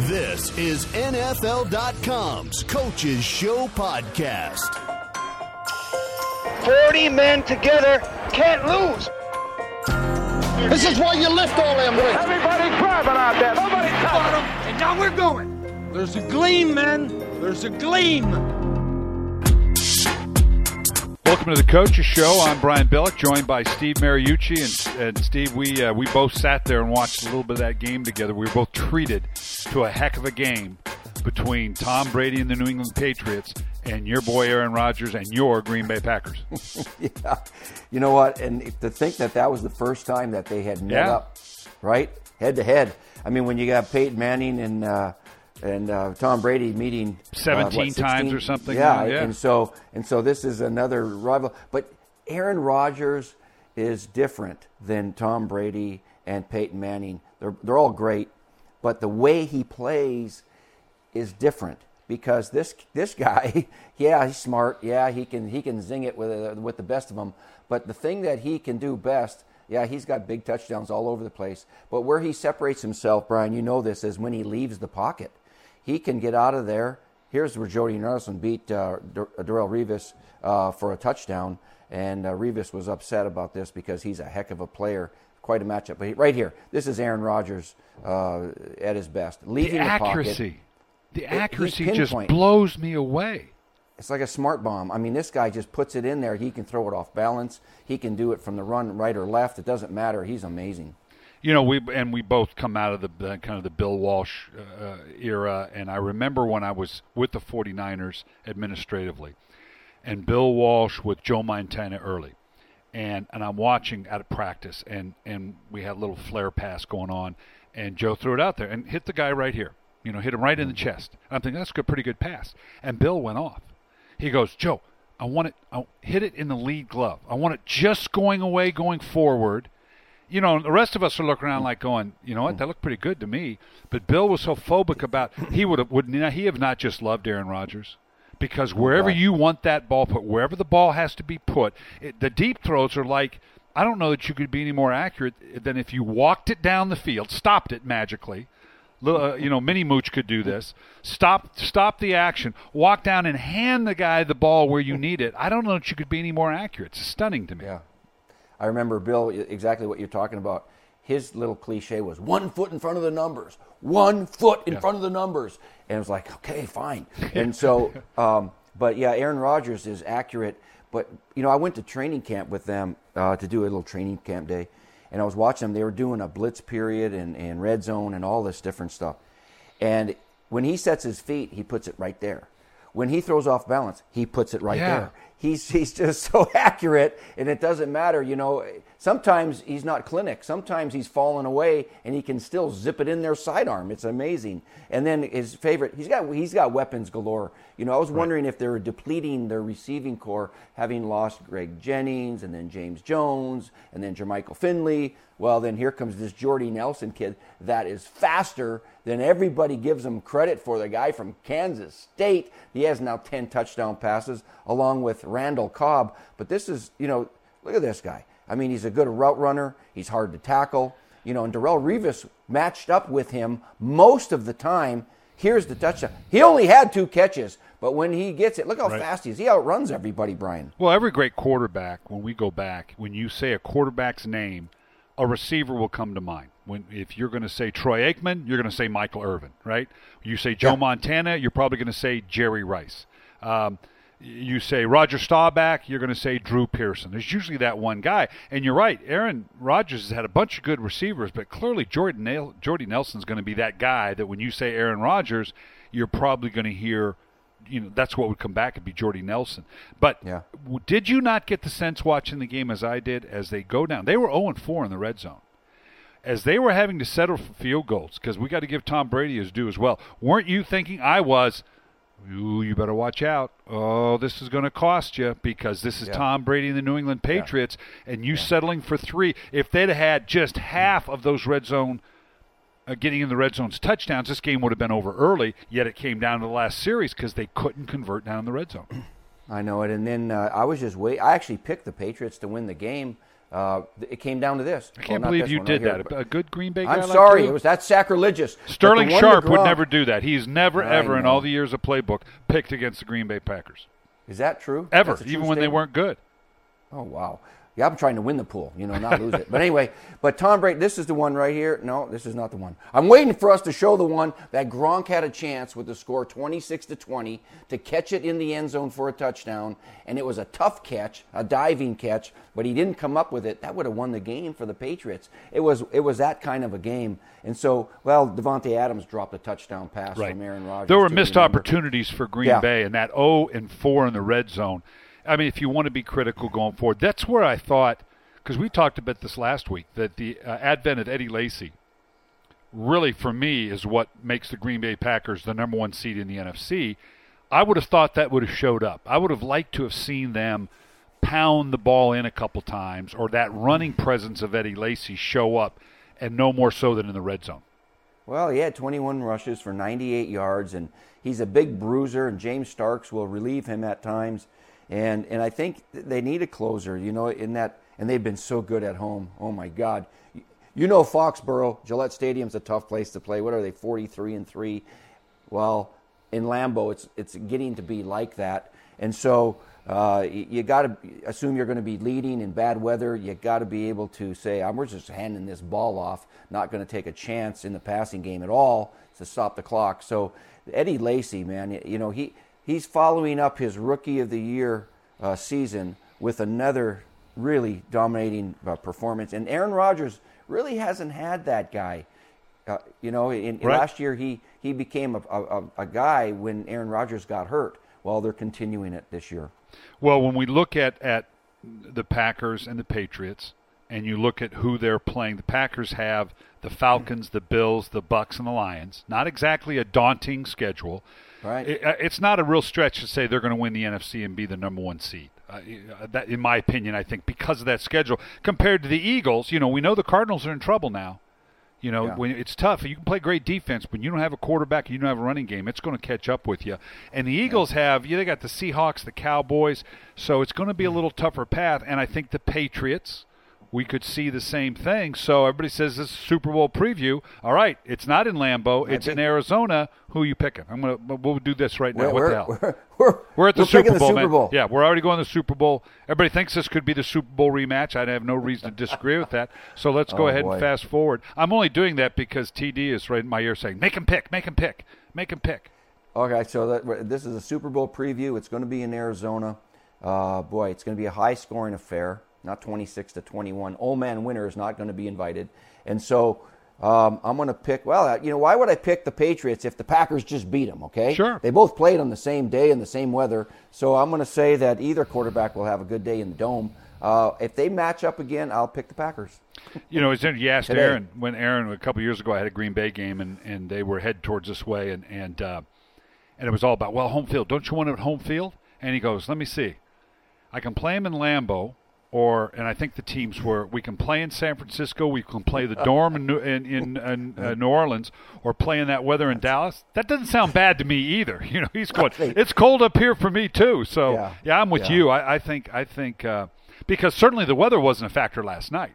This is NFL.com's Coaches Show podcast. 40 men together can't lose. This is why you lift all them weights. Everybody grabbing out there. Nobody touching them. And now we're going. There's a gleam, men. There's a gleam. Welcome to the Coaches Show. I'm Brian Billick, joined by Steve Mariucci. And, and Steve, we uh, we both sat there and watched a little bit of that game together. We were both treated to a heck of a game between Tom Brady and the New England Patriots and your boy Aaron Rodgers and your Green Bay Packers. yeah. You know what? And to think that that was the first time that they had met Yeah. up, right? Head to head. I mean, when you got Peyton Manning and uh, and uh, Tom Brady meeting uh, 17 what, times or something, Yeah, yeah. And so and so this is another rival. But Aaron Rodgers is different than Tom Brady and Peyton Manning. They're they're all great, but the way he plays is different because this this guy, yeah, he's smart. Yeah, he can he can zing it with uh, with the best of them. But the thing that he can do best, yeah, he's got big touchdowns all over the place. But where he separates himself, Brian, you know this, is when he leaves the pocket. He can get out of there. Here's where Jordy Nelson beat uh, Dar- Darrelle Revis uh, for a touchdown, and uh, Revis was upset about this because he's a heck of a player. Quite a matchup. But he- right here, this is Aaron Rodgers uh, at his best, The leaving the, pocket. accuracy. The he accuracy just blows me away. It's like a smart bomb. I mean, this guy just puts it in there. He can throw it off balance. He can do it from the run, right or left. It doesn't matter. He's amazing. You know, we and we both come out of the, the kind of the Bill Walsh uh, era, and I remember when I was with the 49ers administratively, and Bill Walsh with Joe Montana early, and and I'm watching at practice, and and we had a little flare pass going on, and Joe threw it out there and hit the guy right here, you know, hit him right in the chest. I'm thinking that's a good, pretty good pass, and Bill went off. He goes, Joe, I want it, I hit it in the lead glove. I want it just going away, going forward you know, the rest of us are looking around like going, you know what, that looked pretty good to me. But Bill was so phobic about he would have would not he have not just loved Aaron Rodgers because wherever you want that ball put, wherever the ball has to be put, it, the deep throws are like I don't know that you could be any more accurate than if you walked it down the field, stopped it magically. Uh, you know, Mini Mooch could do this. Stop, stop the action. Walk down and hand the guy the ball where you need it. I don't know that you could be any more accurate. It's stunning to me. Yeah. I remember Bill exactly what you're talking about. His little cliche was one foot in front of the numbers, one foot in front of the numbers, and it was like, okay, fine. And so, um, but yeah, Aaron Rodgers is accurate. But you know, I went to training camp with them uh, to do a little training camp day, and I was watching them. They were doing a blitz period and, and red zone and all this different stuff. And when he sets his feet, he puts it right there. When he throws off balance, he puts it right Yeah. there he's he's just so accurate and it doesn't matter you know. Sometimes he's not clinic. Sometimes he's fallen away and he can still zip it in their sidearm. It's amazing. And then his favorite he's got he's got weapons galore. You know i was wondering if they were depleting their receiving corps having lost greg jennings and then james jones and then jermichael finley. Well then here comes this jordy nelson kid that is faster than everybody gives him credit for. The guy from kansas state he has now 10 touchdown passes along with Randall Cobb. But this is, you know, look at this guy. I mean, he's a good route runner. He's hard to tackle. You know, and Darrelle Revis matched up with him most of the time. Here's the touchdown. He only had two catches, but when he gets it, look how Right. fast he is. He outruns everybody, Brian. Well, every great quarterback, when we go back, when you say a quarterback's name, a receiver will come to mind. When if you're going to say Troy Aikman, you're going to say Michael Irvin, right? You say Joe Yeah. Montana, you're probably going to say Jerry Rice. Um, you say Roger Staubach, you're going to say Drew Pearson. There's usually that one guy, and you're right. Aaron Rodgers has had a bunch of good receivers, but clearly Jordan Nel- Jordy Nelson's going to be that guy that when you say Aaron Rodgers, you're probably going to hear you know that's what would come back and be Jordy Nelson. But Yeah. w- did you not get the sense watching the game as I did as they go down? They were 0 and 4 in the red zone. As they were having to settle for field goals, because we got to give Tom Brady his due as well. Weren't you thinking I was? Ooh, you better watch out. Oh, this is going to cost you because this is Yeah. Tom Brady and the New England Patriots, and you settling for three. If they'd had just half of those red zone uh, getting in the red zone's touchdowns, this game would have been over early. Yet it came down to the last series because they couldn't convert down in the red zone. I know it. And then uh, I was just wait. I actually picked the Patriots to win the game Uh, it came down to this. I can't believe you did right that. A, a good Green Bay guy. I'm sorry, you? it was that sacrilegious. Sterling Sharpe would never do that. He's never, I ever, in all the years of playbook, picked against the Green Bay Packers. Is that true? Ever, true even when they weren't good. Oh wow. Yeah, I'm trying to win the pool, you know, not lose it. But anyway, but Tom Brady, this is the one right here. No, this is not the one. I'm waiting for us to show the one that Gronk had a chance with the score 26 to 20 to catch it in the end zone for a touchdown, and it was a tough catch, a diving catch, but he didn't come up with it. That would have won the game for the Patriots. It was it was that kind of a game. And so, well, Davante Adams dropped a touchdown pass from Aaron Rodgers. There were missed remember? opportunities for Green Yeah. Bay, and that 0 and 4 in the red zone. I mean, if you want to be critical going forward, that's where I thought, because we talked about this last week, that the uh, advent of Eddie Lacy really, for me, is what makes the Green Bay Packers the number one seed in the NFC. I would have thought that would have showed up. I would have liked to have seen them pound the ball in a couple times, or that running presence of Eddie Lacy show up, and no more so than in the red zone. Well, he had 21 rushes for 98 yards, and he's a big bruiser, and James Starks will relieve him at times. And and I think they need a closer, you know, in that, and they've been so good at home. Oh my God, you know, Foxborough, Gillette Stadium's a tough place to play. What are they, 43 and three? Well, in Lambeau, it's it's getting to be like that, and so. Uh, you, you got to assume you're going to be leading in bad weather. You got to be able to say, "I'm we're just handing this ball off, not going to take a chance in the passing game at all to stop the clock." So Eddie Lacy, man, you know he he's following up his rookie of the year uh, season with another really dominating uh, performance, and Aaron Rodgers really hasn't had that guy. Uh, you know, in, in Right. last year he he became a, a, a- a guy when Aaron Rodgers got hurt. Well, they're continuing it this year. Well, when we look at, at the Packers and the Patriots, and you look at who they're playing, the Packers have the Falcons, the Bills, the Bucks, and the Lions. Not exactly a daunting schedule. Right. It- uh, it's not a real stretch to say they're going to win the NFC and be the number one seed. Uh, that, in my opinion, I think because of that schedule, compared to the Eagles, you know, we know the Cardinals are in trouble now. You know, Yeah. when it's tough, you can play great defense, but you don't have a quarterback, you don't have a running game. It's going to catch up with you. And the Eagles have, yeah, they got the Seahawks, the Cowboys, so it's going to be a little tougher path. And I think the Patriots, we could see the same thing. So everybody says this is Super Bowl preview. All right, it's not in Lambeau, it's in Arizona. Who you picking? I'm gonna we'll do this right now. We're, what we're, the hell? We're, we're, We're at the Super picking the Bowl, Super man. Bowl. Yeah, we're already going to the Super Bowl. Everybody thinks this could be the Super Bowl rematch. I have no reason to disagree with that. So let's go Oh, ahead boy. and fast forward. I'm only doing that because TD is right in my ear saying, "Make him pick, make him pick, make him pick." Okay, so that, this is a Super Bowl preview. It's going to be in Arizona. Uh, boy, it's going to be a high-scoring affair. Not 26 to 21. Old man winner is not going to be invited, and so um, I'm going to pick. Well, uh, you know, why would I pick the Patriots if the Packers just beat them? Okay, Sure. They both played on the same day in the same weather, so I'm going to say that either quarterback will have a good day in the dome. Uh, if they match up again, I'll pick the Packers. You know, it's. You asked Today. Aaron when Aaron a couple years ago I had a Green Bay game and, and they were headed towards this way and and uh, and it was all about well home field. Don't you want it at home field? And he goes, let me see. I can play him in Lambeau, or and I think the teams were we can play in San Francisco, we can play the dorm in New, in, in, in uh, New Orleans, or play in that weather in Dallas. That doesn't sound bad to me either. You know, he's going. It's cold up here for me too. So Yeah. yeah, I'm with Yeah. you. I, I think I think uh, because certainly the weather wasn't a factor last night.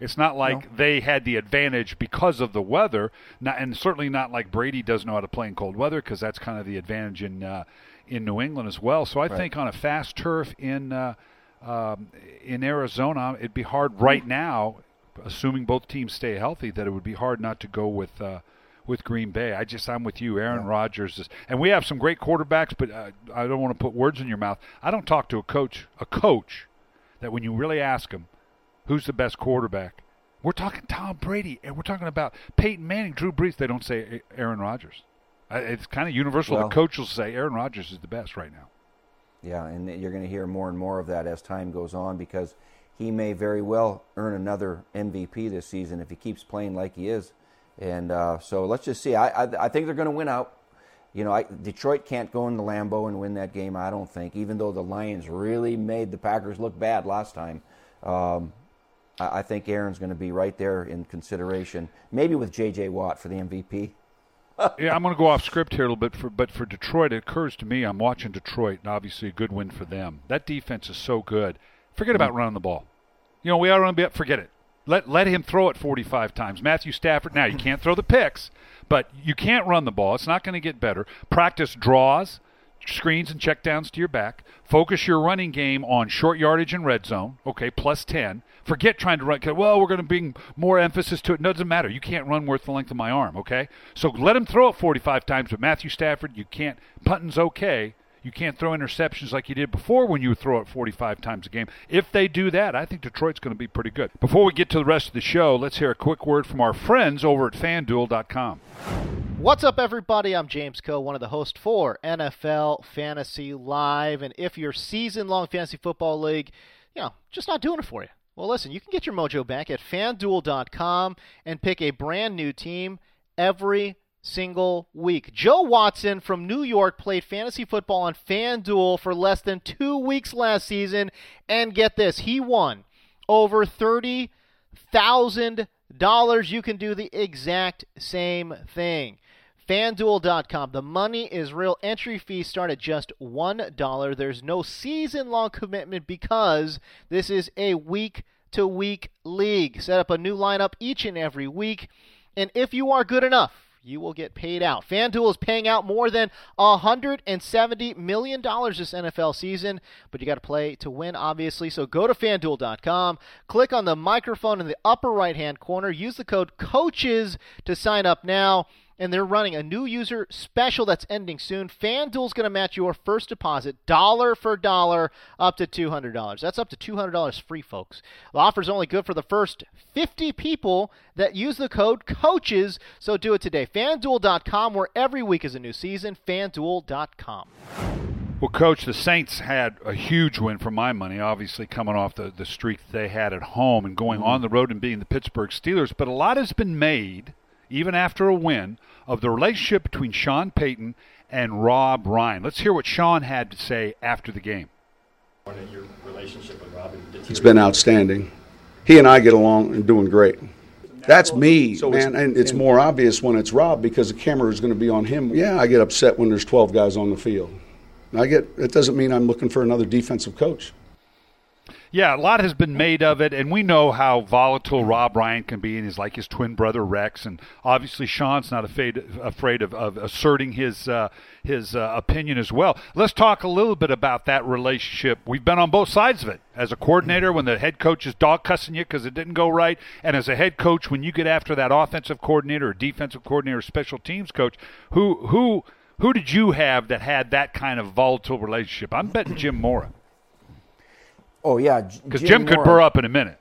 It's not like they had the advantage because of the weather, not, and certainly not like Brady does know how to play in cold weather because that's kind of the advantage in uh, in New England as well. So I think on a fast turf in uh, um, in Arizona, it'd be hard right now, assuming both teams stay healthy, that it would be hard not to go with. Uh, with Green Bay, I just I'm with you. Aaron Rodgers is, and we have some great quarterbacks, but uh, I don't want to put words in your mouth. I don't talk to a coach, a coach, that when you really ask him, who's the best quarterback? We're talking Tom Brady, and we're talking about Peyton Manning, Drew Brees. They don't say Aaron Rodgers. It's kind of universal. Well- the coach will say Aaron Rodgers is the best right now. Yeah, and you're going to hear more and more of that as time goes on because he may very well earn another MVP this season if he keeps playing like he is. And uh, so let's just see. I I, I think they're going to win out. You know, I, Detroit can't go into Lambeau and win that game. I don't think, even though the Lions really made the Packers look bad last time. Um, I, I think Aaron's going to be right there in consideration, maybe with J.J. Watt for the MVP. Yeah, I'm going to go off script here a little bit, for, but for Detroit, it occurs to me I'm watching Detroit, and obviously a good win for them. That defense is so good. Forget about mm. running the ball. You know, we ought to be up. Forget it. Let let him throw it 45 times. Matthew Stafford. Now you can't throw the picks, but you can't run the ball. It's not going to get better. Practice draws, screens, and checkdowns to your back. Focus your running game on short yardage and red zone. Okay, plus 10. Forget trying to run. Well, we're going to bring more emphasis to it. No, it doesn't matter. You can't run worth the length of my arm. Okay, so let him throw it 45 times. But Matthew Stafford, you can't. Punting's okay you can't throw interceptions like you did before when you throw it 45 times a game. If they do that, I think Detroit's going to be pretty good. Before we get to the rest of the show, let's hear a quick word from our friends over at fanduel.com. What's up, everybody? I'm James Koh, one of the hosts for NFL Fantasy Live. And if your season long fantasy football league, you know, just not doing it for you. Well, listen, you can get your mojo back at fanduel.com and pick a brand new team every single week. Joe Watson from New York played fantasy football on FanDuel for less than two weeks last season, and get this, he won over $30,000. You can do the exact same thing. FanDuel.com. The money is real. Entry fees start at just $1. There's no season long commitment because this is a week to week league. Set up a new lineup each and every week. And if you are good enough, you will get paid out. FanDuel is paying out more than $170 million this NFL season, but you got to play to win, obviously. So go to fanduel.com, click on the microphone in the upper right hand corner, use the code COACHES to sign up now and they're running a new user special that's ending soon. FanDuel's going to match your first deposit dollar for dollar up to $200. That's up to $200 free, folks. The offer's only good for the first 50 people that use the code COACHES, so do it today. FanDuel.com, where every week is a new season. FanDuel.com. Well, Coach, the Saints had a huge win for my money, obviously coming off the, the streak they had at home and going mm-hmm. on the road and beating the Pittsburgh Steelers. But a lot has been made, even after a win, of the relationship between Sean Payton and Rob Ryan. Let's hear what Sean had to say after the game. Your relationship with Rob it's been outstanding. He and I get along and doing great. That's me, so man, and it's more obvious when it's Rob because the camera is going to be on him. Yeah, I get upset when there's 12 guys on the field. I get. It doesn't mean I'm looking for another defensive coach. Yeah, a lot has been made of it, and we know how volatile Rob Ryan can be, and he's like his twin brother Rex, and obviously Sean's not afraid afraid of, of asserting his uh, his uh, opinion as well. Let's talk a little bit about that relationship. We've been on both sides of it as a coordinator when the head coach is dog cussing you because it didn't go right, and as a head coach when you get after that offensive coordinator, or defensive coordinator, or special teams coach. Who who who did you have that had that kind of volatile relationship? I'm betting Jim Mora. Oh yeah, because Jim, Jim could burr up in a minute.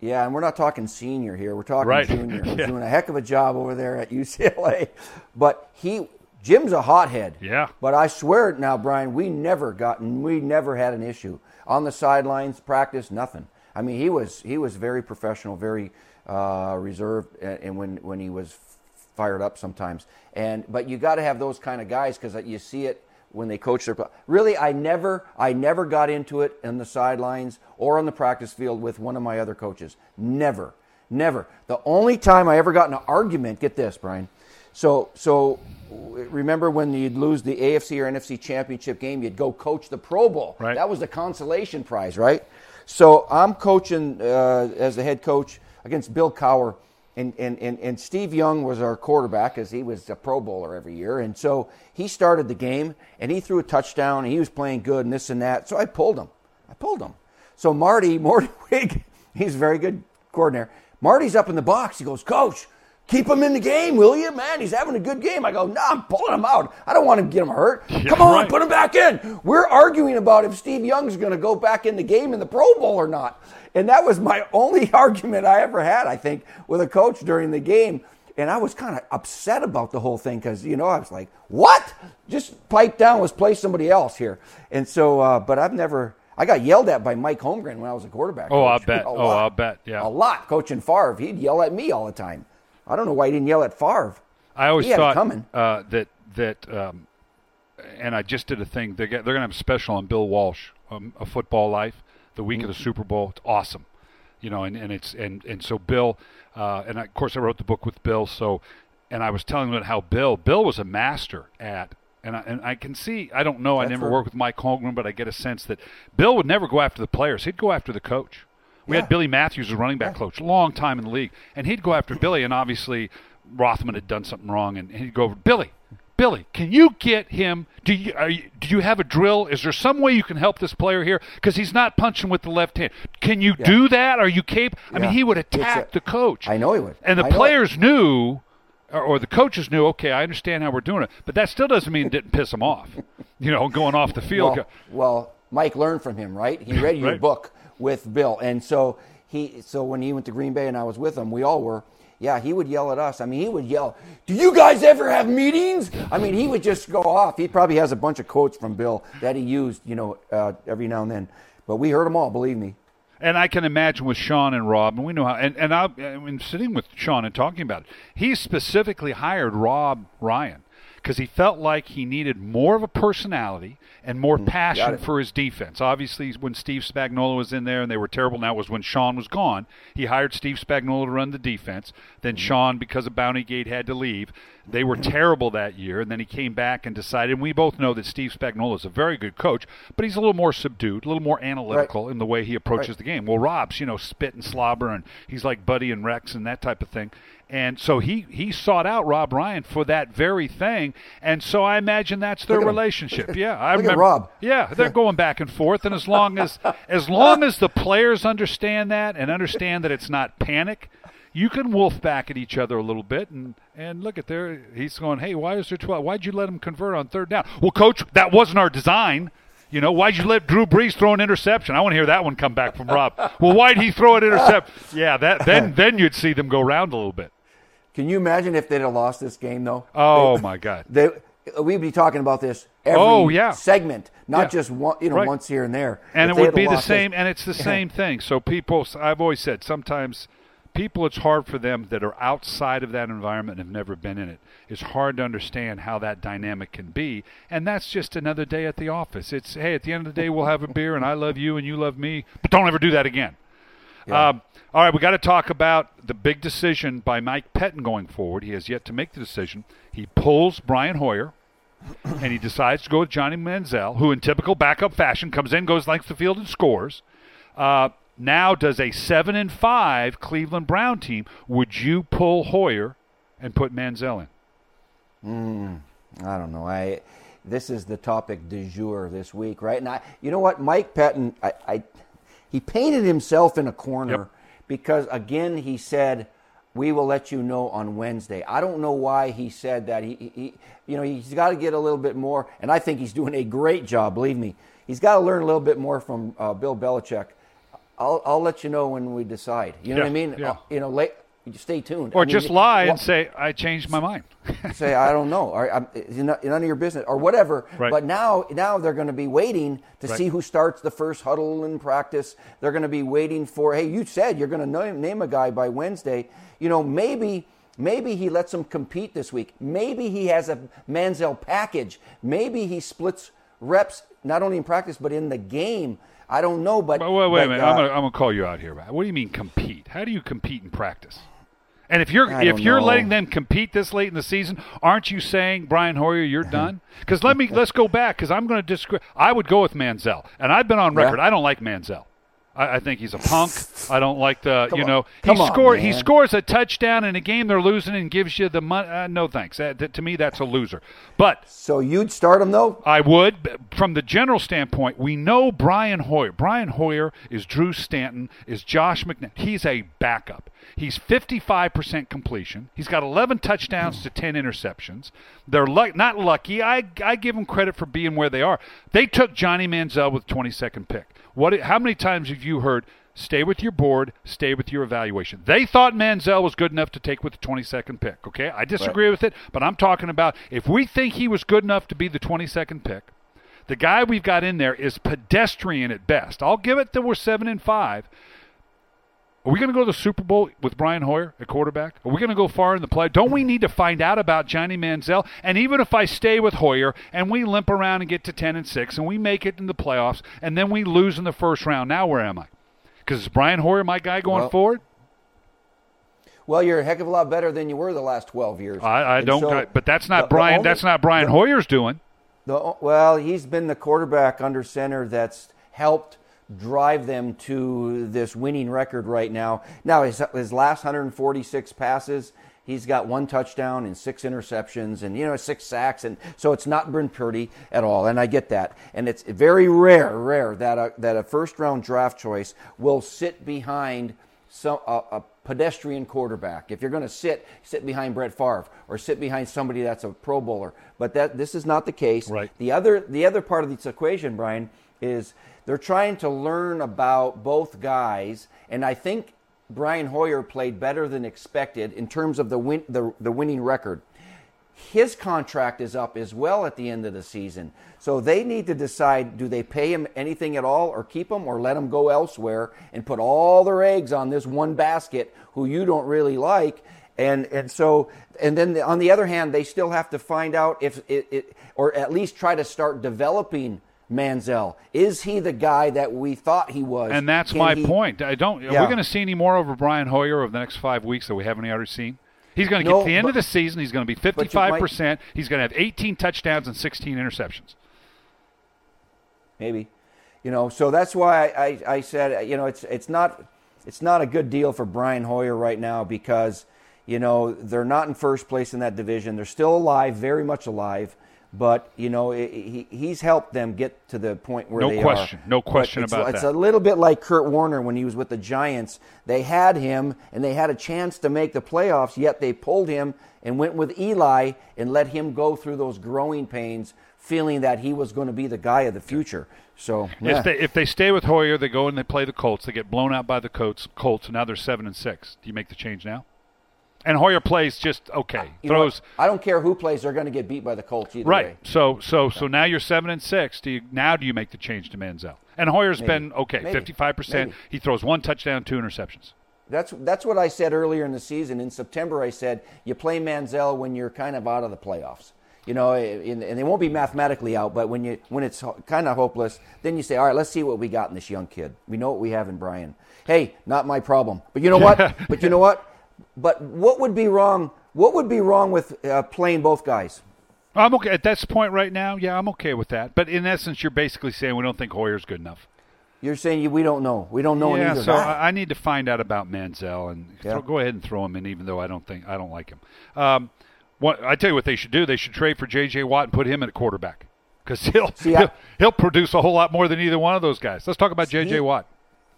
Yeah, and we're not talking senior here. We're talking right. junior. He's yeah. doing a heck of a job over there at UCLA. But he Jim's a hothead. Yeah. But I swear it now, Brian, we never gotten we never had an issue. On the sidelines, practice, nothing. I mean, he was he was very professional, very uh, reserved, and, and when when he was fired up sometimes. And but you got to have those kind of guys because you see it when they coach their really I never I never got into it in the sidelines or on the practice field with one of my other coaches. Never. Never. The only time I ever got in an argument, get this, Brian. So so remember when you'd lose the AFC or NFC championship game, you'd go coach the Pro Bowl. Right. That was the consolation prize, right? So I'm coaching uh, as the head coach against Bill Cowher and, and, and, and Steve Young was our quarterback because he was a Pro Bowler every year. And so he started the game and he threw a touchdown and he was playing good and this and that. So I pulled him. I pulled him. So Marty, Marty Wig, he's a very good coordinator. Marty's up in the box. He goes, Coach, keep him in the game, will you? Man, he's having a good game. I go, no, nah, I'm pulling him out. I don't want to get him hurt. Yeah, Come on, right. put him back in. We're arguing about if Steve Young's going to go back in the game in the Pro Bowl or not. And that was my only argument I ever had, I think, with a coach during the game. And I was kind of upset about the whole thing because, you know, I was like, what? Just pipe down, let's play somebody else here. And so, uh, but I've never, I got yelled at by Mike Holmgren when I was a quarterback. Oh, I'll bet. oh, I'll bet. Yeah. A lot. Coaching Favre, he'd yell at me all the time. I don't know why he didn't yell at Favre. I always thought uh, that, that, um, and I just did a thing. They're, they're going to have a special on Bill Walsh, um, A Football Life the week mm-hmm. of the Super Bowl. It's awesome, you know. And, and it's and and so Bill, uh, and of course I wrote the book with Bill. So, and I was telling them how Bill Bill was a master at. And I, and I can see, I don't know, That's I never worked with Mike Holmgren, but I get a sense that Bill would never go after the players. He'd go after the coach. We Yeah. had Billy Matthews as running back coach, long time in the league, and he'd go after Billy, and obviously Rothman had done something wrong, and he'd go over Billy. Billy, can you get him? Do you, are you do you have a drill? Is there some way you can help this player here because he's not punching with the left hand? Can you do that? Are you capable? I mean, he would It's a- attack the coach. I know he would. And the know it. players knew, or, or the coaches knew. Okay, I understand how we're doing it, but that still doesn't mean it didn't piss him off. You know, going off the field. Well, well, Mike learned from him, right? He read your Right. book with Bill, and so he. So when he went to Green Bay and I was with him, we all were. Yeah, he would yell at us. I mean, he would yell, "Do you guys ever have meetings?" I mean, he would just go off. He probably has a bunch of quotes from Bill that he used, you know, uh, every now and then. But we heard them all, believe me. And I can imagine with Sean and Rob, and we know how. And and I, I mean, sitting with Sean and talking about it, he specifically hired Rob Ryan because he felt like he needed more of a personality and more passion Mm, it. for his defense. Obviously, when Steve Spagnuolo was in there and they were terrible, now was when Sean was gone. He hired Steve Spagnuolo to run the defense. Then Sean, because of Bounty Gate, had to leave. They were terrible that year, and then he came back and decided. And we both know that Steve Spagnuolo is a very good coach, but he's a little more subdued, a little more analytical in the way he approaches Right. the game. Well, Rob's, you know, spit and slobber, and he's like Buddy and Rex and that type of thing. And so he he sought out Rob Ryan for that very thing, and so I imagine that's their relationship. Yeah, I remember. Rob. Yeah, they're going back and forth, and as long as as long as the players understand that and understand that it's not panic, you can wolf back at each other a little bit and and look at there. He's going, hey, why is there twelve? Why'd you let him convert on third down? Well, coach, that wasn't our design. You know, why'd you let Drew Brees throw an interception? I want to hear that one come back from Rob. well, why'd he throw an interception? Yeah, that then then you'd see them go round a little bit. Can you imagine if they'd have lost this game, though? Oh my God. They, we'd be talking about this every Oh, yeah. segment, not Yeah. just one, you know, Right. once here and there. and If it would be the lost this- same and it's the same thing so people i've always said sometimes people it's hard for them that are outside of that environment and have never been in it it's hard to understand how that dynamic can be and that's just another day at the office it's hey at the end of the day we'll have a beer and i love you and you love me but don't ever do that again um, all right we got to talk about the big decision by mike pettine going forward he has yet to make the decision he pulls brian hoyer and he decides to go with Johnny Manziel, who in typical backup fashion comes in, goes length the field, and scores. Uh, now does a seven and five Cleveland Brown team. Would you pull Hoyer and put Manziel in? I don't know. I this is the topic du jour this week, right? And I, you know what, Mike Pettin, I, I he painted himself in a corner Yep. because again he said, "We will let you know on Wednesday." I don't know why he said that. He, he you know, he's got to get a little bit more, and I think he's doing a great job. Believe me, he's got to learn a little bit more from uh, Bill Belichick. I'll, I'll let you know when we decide. You know what I mean? yeah. Uh, you know, late, stay tuned. Or I mean, just lie well, and say, I changed my mind. say I don't know, or I'm, it's none of your business, or whatever. Right. But now, now they're going to be waiting to Right. see who starts the first huddle in practice. They're going to be waiting for. Hey, you said you're going to name, name a guy by Wednesday. You know, maybe. Maybe he lets them compete this week. Maybe he has a Manziel package. Maybe he splits reps not only in practice but in the game. I don't know, but Wait, wait, wait a minute. uh, I'm going to call you out here. What do you mean compete? How do you compete in practice? And if you're if you're know. letting them compete this late in the season, aren't you saying Brian Hoyer you're done? Because let me let's go back because I'm going to disagree. I would go with Manziel, and I've been on Yeah. record. I don't like Manziel. I, I think he's a punk. I don't like the Come you on. know Come he on, score he scores a touchdown in a game they're losing and gives you the money. Uh, no thanks. That, that- to me that's a loser. But so you'd start him though. I would. From the general standpoint, we know Brian Hoyer. Brian Hoyer is Drew Stanton, is Josh McNabb. He's a backup. He's 55% completion. He's got 11 touchdowns to 10 interceptions. They're luck not lucky. I, I give them credit for being where they are. They took Johnny Manziel with 22nd pick. What? How many times have you heard? Stay with your board. Stay with your evaluation. They thought Manziel was good enough to take with the 22nd pick. Okay, I disagree with it, but I'm talking about if we think he was good enough to be the 22nd pick, the guy we've got in there is pedestrian at best. I'll give it that we're seven and five. Are we going to go to the Super Bowl with Brian Hoyer at quarterback? Are we going to go far in the play? Don't we need to find out about Johnny Manziel? And even if I stay with Hoyer and we limp around and get to ten and six and we make it in the playoffs and then we lose in the first round, now where am I? Because is Brian Hoyer my guy going Well, forward? Well, you're a heck of a lot better than you were the last 12 years. I, I don't. so but that's not the- the Brian. only- that's not Brian the- Hoyer's doing. The, well, he's been the quarterback under center that's helped drive them to this winning record right now. Now, his, his last 146 passes, he's got one touchdown and six interceptions and, you know, six sacks. And so it's not been pretty at all. And I get that. And it's very rare, rare that a, that a first round draft choice will sit behind some, a, a pedestrian quarterback. If you're going to sit, sit behind Brett Favre or sit behind somebody that's a Pro Bowler. But that this is not the case. Right. The other the other part of this equation, Brian, is they're trying to learn about both guys, and I think Brian Hoyer played better than expected in terms of the win, the, the winning record. His contract is up as well at the end of the season. So they need to decide do they pay him anything at all or keep him or let him go elsewhere and put all their eggs on this one basket who you don't really like. And, and so, and then on the other hand, they still have to find out if it, it or at least try to start developing Manziel. Is he the guy that we thought he was? And that's Can my he- point. I don't. Are Yeah. we going to see any more over Brian Hoyer over the next five weeks that we haven't already seen? He's going to No, get to the end but- of the season. He's going to be but you might- fifty-five percent. He's going to have eighteen touchdowns and sixteen interceptions. maybe you know so that's why I, I, I said you know it's it's not it's not a good deal for Brian Hoyer right now because you know they're not in first place in that division they're still alive very much alive but you know he, he's helped them get to the point where No they question. are No question it's, about it's that. a little bit like Kurt Warner when he was with the Giants they had him and they had a chance to make the playoffs yet they pulled him and went with Eli and let him go through those growing pains feeling that he was going to be the guy of the future so yeah. If they if they stay with Hoyer, they go and they play the Colts. They get blown out by the Colts. Colts, and now they're seven and six. Do you make the change now? And Hoyer plays just okay. You Throws? I don't care who plays; they're going to get beat by the Colts either right. way. So so so now you're seven and six. Do you now do you make the change to Manziel? And Hoyer's Maybe. been okay, fifty-five percent. He throws one touchdown, two interceptions. That's that's what I said earlier in the season. In September, I said you play Manziel when you're kind of out of the playoffs. You know, eh, and, and they won't be mathematically out, but when you when it's kind of hopeless, then you say, all right, let's see what we got in this young kid. We know what we have in Brian. Hey, not my problem. But you know what? but you know what? But what would be wrong? What would be wrong with uh, playing both guys? I'm okay at this point right now. Yeah, I'm okay with that. But in essence, you're basically saying we don't think Hoyer's good enough. You're saying we don't know. We don't know yeah, so I I need to find out about Manziel and Yeah. throw, go ahead and throw him in, even though I don't think I don't like him. Um, what I tell you what they should do: they should trade for J.J. Watt and put him at quarterback because he'll, See, I- he'll he'll produce a whole lot more than either one of those guys. Let's talk about J.J. Watt.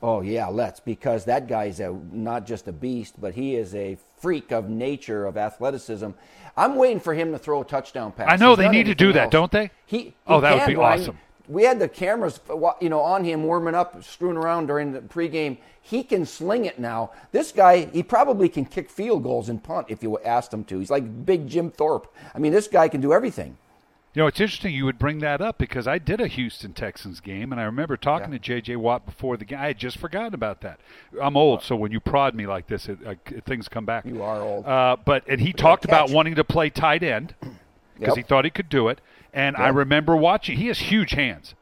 Oh yeah, let's because that guy's a not just a beast, but he is a freak of nature of athleticism. I'm waiting for him to throw a touchdown pass. I know He's they need to do that, else. don't they? He, he Oh, that would be awesome. We had the cameras, uh, you know, on him warming up, screwing around during the pregame. He can sling it now. This guy, he probably can kick field goals and punt if you asked him to. He's like big Jim Thorpe. I mean, this guy can do everything. You know, it's interesting you would bring that up because I did a Houston Texans game, and I remember talking Yeah. to J.J. Watt before the game. I had just forgotten about that. I'm old, so when you prod me like this, it, uh, things come back. You are old. Uh, but and he talked about wanting to play tight end because Yep. he thought he could do it. And I remember watching. He has huge hands,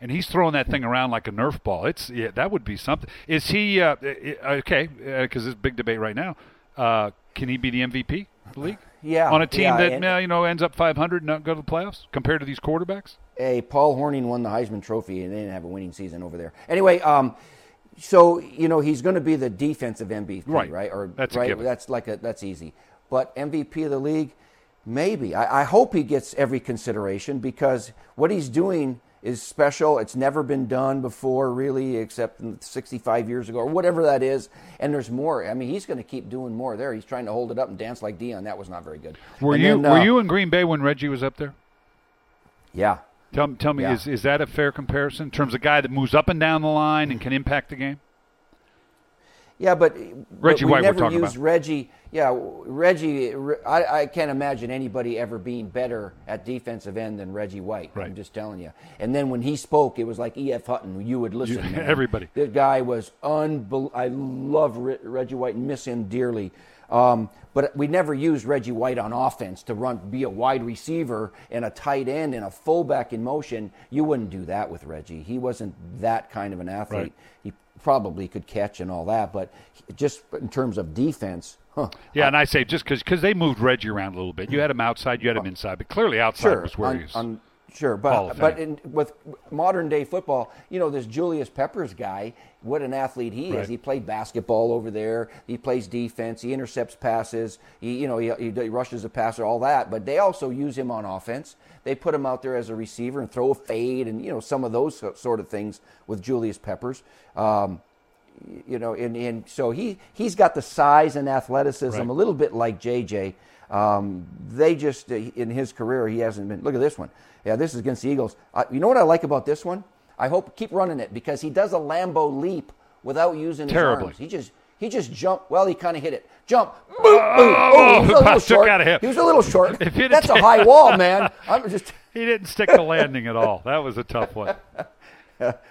and he's throwing that thing around like a Nerf ball. It's yeah, that would be something. Is he uh, uh, okay? Because there's a big debate right now. Uh, can he be the MVP of the league? Yeah, on a team yeah, that and- you know ends up 500 and not go to the playoffs compared to these quarterbacks. Hey, Paul Hornung won the Heisman Trophy, and they didn't have a winning season over there. Anyway, um, so you know he's going to be the defensive MVP, Right. right? Or That's right? That's like a that's easy. But MVP of the league, maybe. I, I hope he gets every consideration because what he's doing is special. It's never been done before, really, except 65 years ago or whatever that is. And there's more. I mean, he's going to keep doing more there. He's trying to hold it up and dance like Deion. That was not very good. Were And you then, were uh, you in Green Bay when Reggie was up there? Yeah. Tell, tell me, Yeah. is is that a fair comparison in terms of guy that moves up and down the line and can impact the game? Yeah, but Reggie but we White never used about. Reggie. Yeah, Reggie. I, I can't imagine anybody ever being better at defensive end than Reggie White. Right. I'm just telling you. And then when he spoke, it was like E.F. Hutton. You would listen. You- everybody. The guy was unbelievable. I love Re- Reggie White and miss him dearly. Um, but we never used Reggie White on offense to run, be a wide receiver and a tight end and a fullback in motion. You wouldn't do that with Reggie. He wasn't that kind of an athlete. Right. He probably could catch and all that, but just in terms of defense, huh? Yeah, and I say just because they moved Reggie around a little bit. You had him outside, you had him inside, but clearly outside Sure, was where on, he was. on, Sure, but but in, with modern day football, you know, this Julius Peppers guy, what an athlete he Right. is. He played basketball over there. He plays defense. He intercepts passes. He, you know, he, he, he rushes a passer, all that. But they also use him on offense. They put him out there as a receiver and throw a fade and you know some of those sort of things with Julius Peppers. Um, you know, and, and so he he's got the size and athleticism Right. a little bit like JJ. Um, they just uh, in his career he hasn't been. Look at this one. Yeah, this is against the Eagles. Uh, you know what I like about this one? I hope keep running it because he does a Lambeau leap without using his Terribly. arms. He just he just jumped. Well, he kind of hit it. Jump. Boom, boom. Oh, he was a little short. out of him. He was a little short. That's a high wall, man. I'm just. He didn't stick the landing at all. That was a tough one.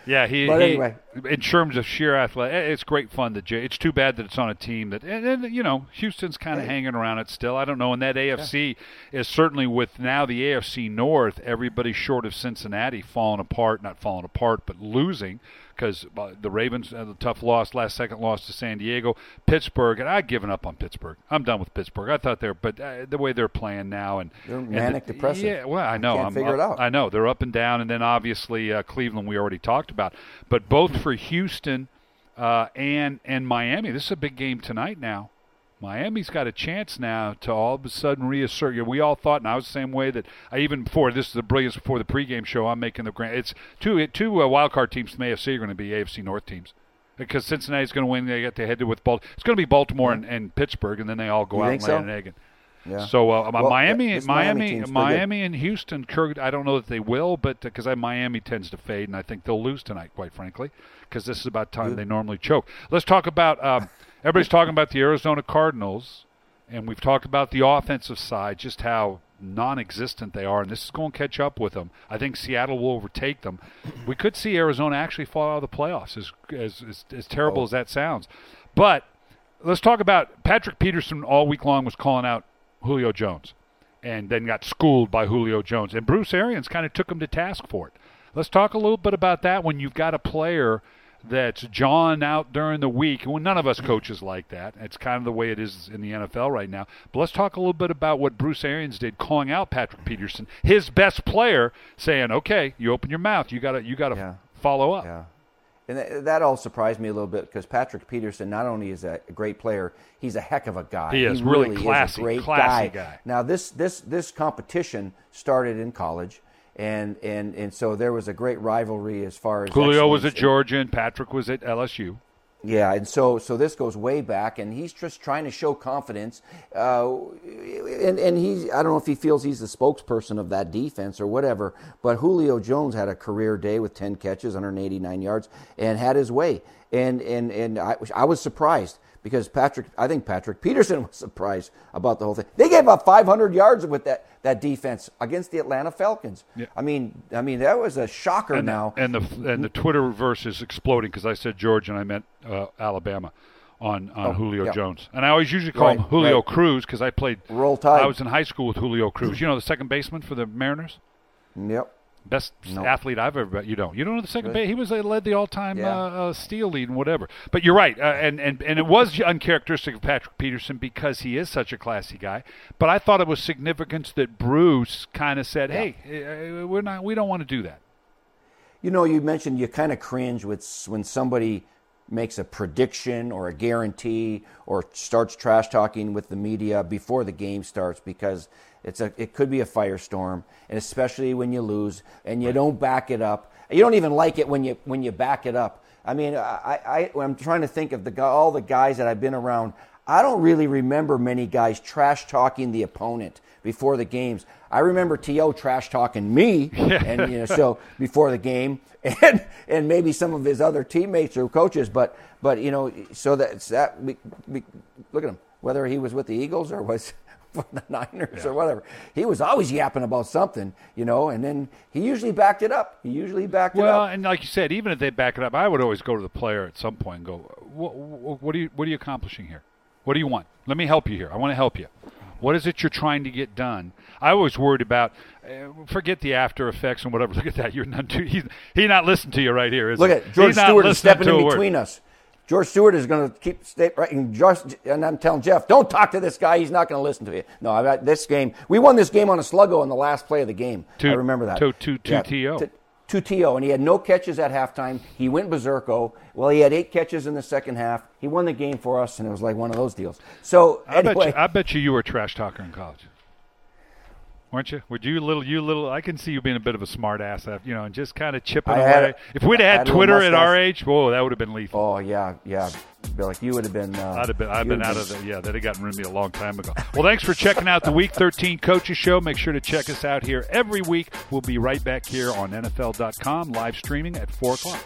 Yeah, he. But he- anyway. In terms of sheer athletic, it's great fun. That Jay. It's too bad that it's on a team that, and, and you know, Houston's kind of hanging around it still. I don't know. And that AFC is certainly with now the AFC North, everybody short of Cincinnati falling apart, not falling apart, but losing because the Ravens had a tough loss, last second loss to San Diego, Pittsburgh, and I've given up on Pittsburgh. I'm done with Pittsburgh. I thought they're, but uh, the way they're playing now and They're manic the- depressive. Yeah, well, I know. Can't I'm figure it out. I know they're up and down, and then obviously uh, Cleveland we already talked about, but both for Houston uh, and and Miami. This is a big game tonight. Now, Miami's got a chance now to all of a sudden reassert. You know, we all thought, and I was the same way that I even before this is the brilliance before the pregame show. I'm making the grand. It's two two uh, wild card teams from AFC are going to be AFC North teams. Because Cincinnati's going to win, they get to head to with Baltimore. It's going to be Baltimore and, and Pittsburgh, and then they all go You out and lay so? an egg. Yeah. So uh, Well, Miami, Miami Miami, Miami, and Houston. Kirk, I don't know that they will, but because Miami tends to fade, and I think they'll lose tonight, quite frankly, because this is about time they normally choke. Let's talk about. Um, everybody's talking about the Arizona Cardinals, and we've talked about the offensive side, just how non-existent they are, and this is going to catch up with them. I think Seattle will overtake them. We could see Arizona actually fall out of the playoffs, as as as, as terrible as that sounds. But let's talk about Patrick Peterson. All week long was calling out Julio Jones, and then got schooled by Julio Jones, and Bruce Arians kind of took him to task for it. Let's talk a little bit about that when you've got a player that's John out during the week. Well, none of us coaches like that. It's kind of the way it is in the NFL right now. But let's talk a little bit about what Bruce Arians did, calling out Patrick Peterson, his best player, saying, "Okay, you open your mouth. You got to you got to Yeah. follow up." Yeah. And that, that all surprised me a little bit because Patrick Peterson not only is a great player, he's a heck of a guy. He is, really is a classy, great classy guy. guy. Now this this this competition started in college, and and and so there was a great rivalry as far as Julio was at. Georgia, and Patrick was at LSU. Yeah, and so so this goes way back, and he's just trying to show confidence. Uh, and and he's I don't know if he feels he's the spokesperson of that defense or whatever, but Julio Jones had a career day with ten catches, 189 yards, and had his way. And and and I, I was surprised because Patrick, I think Patrick Peterson was surprised about the whole thing. They gave up 500 yards with that that defense against the Atlanta Falcons. Yeah. I mean, I mean that was a shocker. and now and the and the Twitterverse is exploding because I said George and I meant uh, Alabama on on Oh, Julio yeah. Jones, and I always usually call Right, him Julio right. Cruz because I played. Roll Tide. I was in high school with Julio Cruz. You know the second baseman for the Mariners, Yep. Best No. athlete I've ever met. You don't. You don't know the second base. He was uh, led the all-time Yeah. uh, uh, steal lead and whatever. But you're right, uh, and and and it was uncharacteristic of Patrick Peterson because he is such a classy guy. But I thought it was significant that Bruce kind of said, "Hey, uh, we're not. We don't want to do that." You know, you mentioned you kind of cringe with when somebody makes a prediction or a guarantee or starts trash talking with the media before the game starts because it's a it could be a firestorm, and especially when you lose and you don't back it up. You don't even like it when you when you back it up. I mean, i, I i'm trying to think of the all the guys that I've been around. I don't really remember many guys trash talking the opponent before the games. I remember To trash talking me, and you know, so before the game, and and maybe some of his other teammates or coaches, but but you know, so that's that. We, we, look at him, whether he was with the Eagles or was for the Niners or whatever, he was always yapping about something, you know, and then he usually backed it up. He usually backed Well, it up. Well, and like you said, even if they back it up, I would always go to the player at some point and go, "What, what, what are you, what are you accomplishing here? What do you want? Let me help you here. I want to help you. What is it you're trying to get done?" I always worried about. Uh, forget the after effects and whatever. Look at that. You're not too. He's, he's not listening to you right here. Is Look at George Stewart is stepping in between us. George Stewart is going to keep stay right. And, and I'm telling Jeff, don't talk to this guy. He's not going to listen to you. No, I got this game. We won this game on a sluggo in the last play of the game. Two, I remember that. Two, two, two Yeah, TO. t- Two TO, and he had no catches at halftime. He went berserko. Well, he had eight catches in the second half. He won the game for us, and it was like one of those deals. So I bet you, I bet you you were a trash talker in college. Weren't you? Would you little you little? I can see you being a bit of a smart ass, you know, and just kind of chipping I away. a- if we'd had had Twitter at our age, whoa, that would have been lethal. oh yeah, yeah, Bill, like you would have been. Uh, I'd have been, I've been out of the, yeah, that had gotten rid of me a long time ago. Well, thanks for checking out the Week 13 Coaches Show. Make sure to check us out here every week. We'll be right back here on NFL.com, live streaming at 4 o'clock.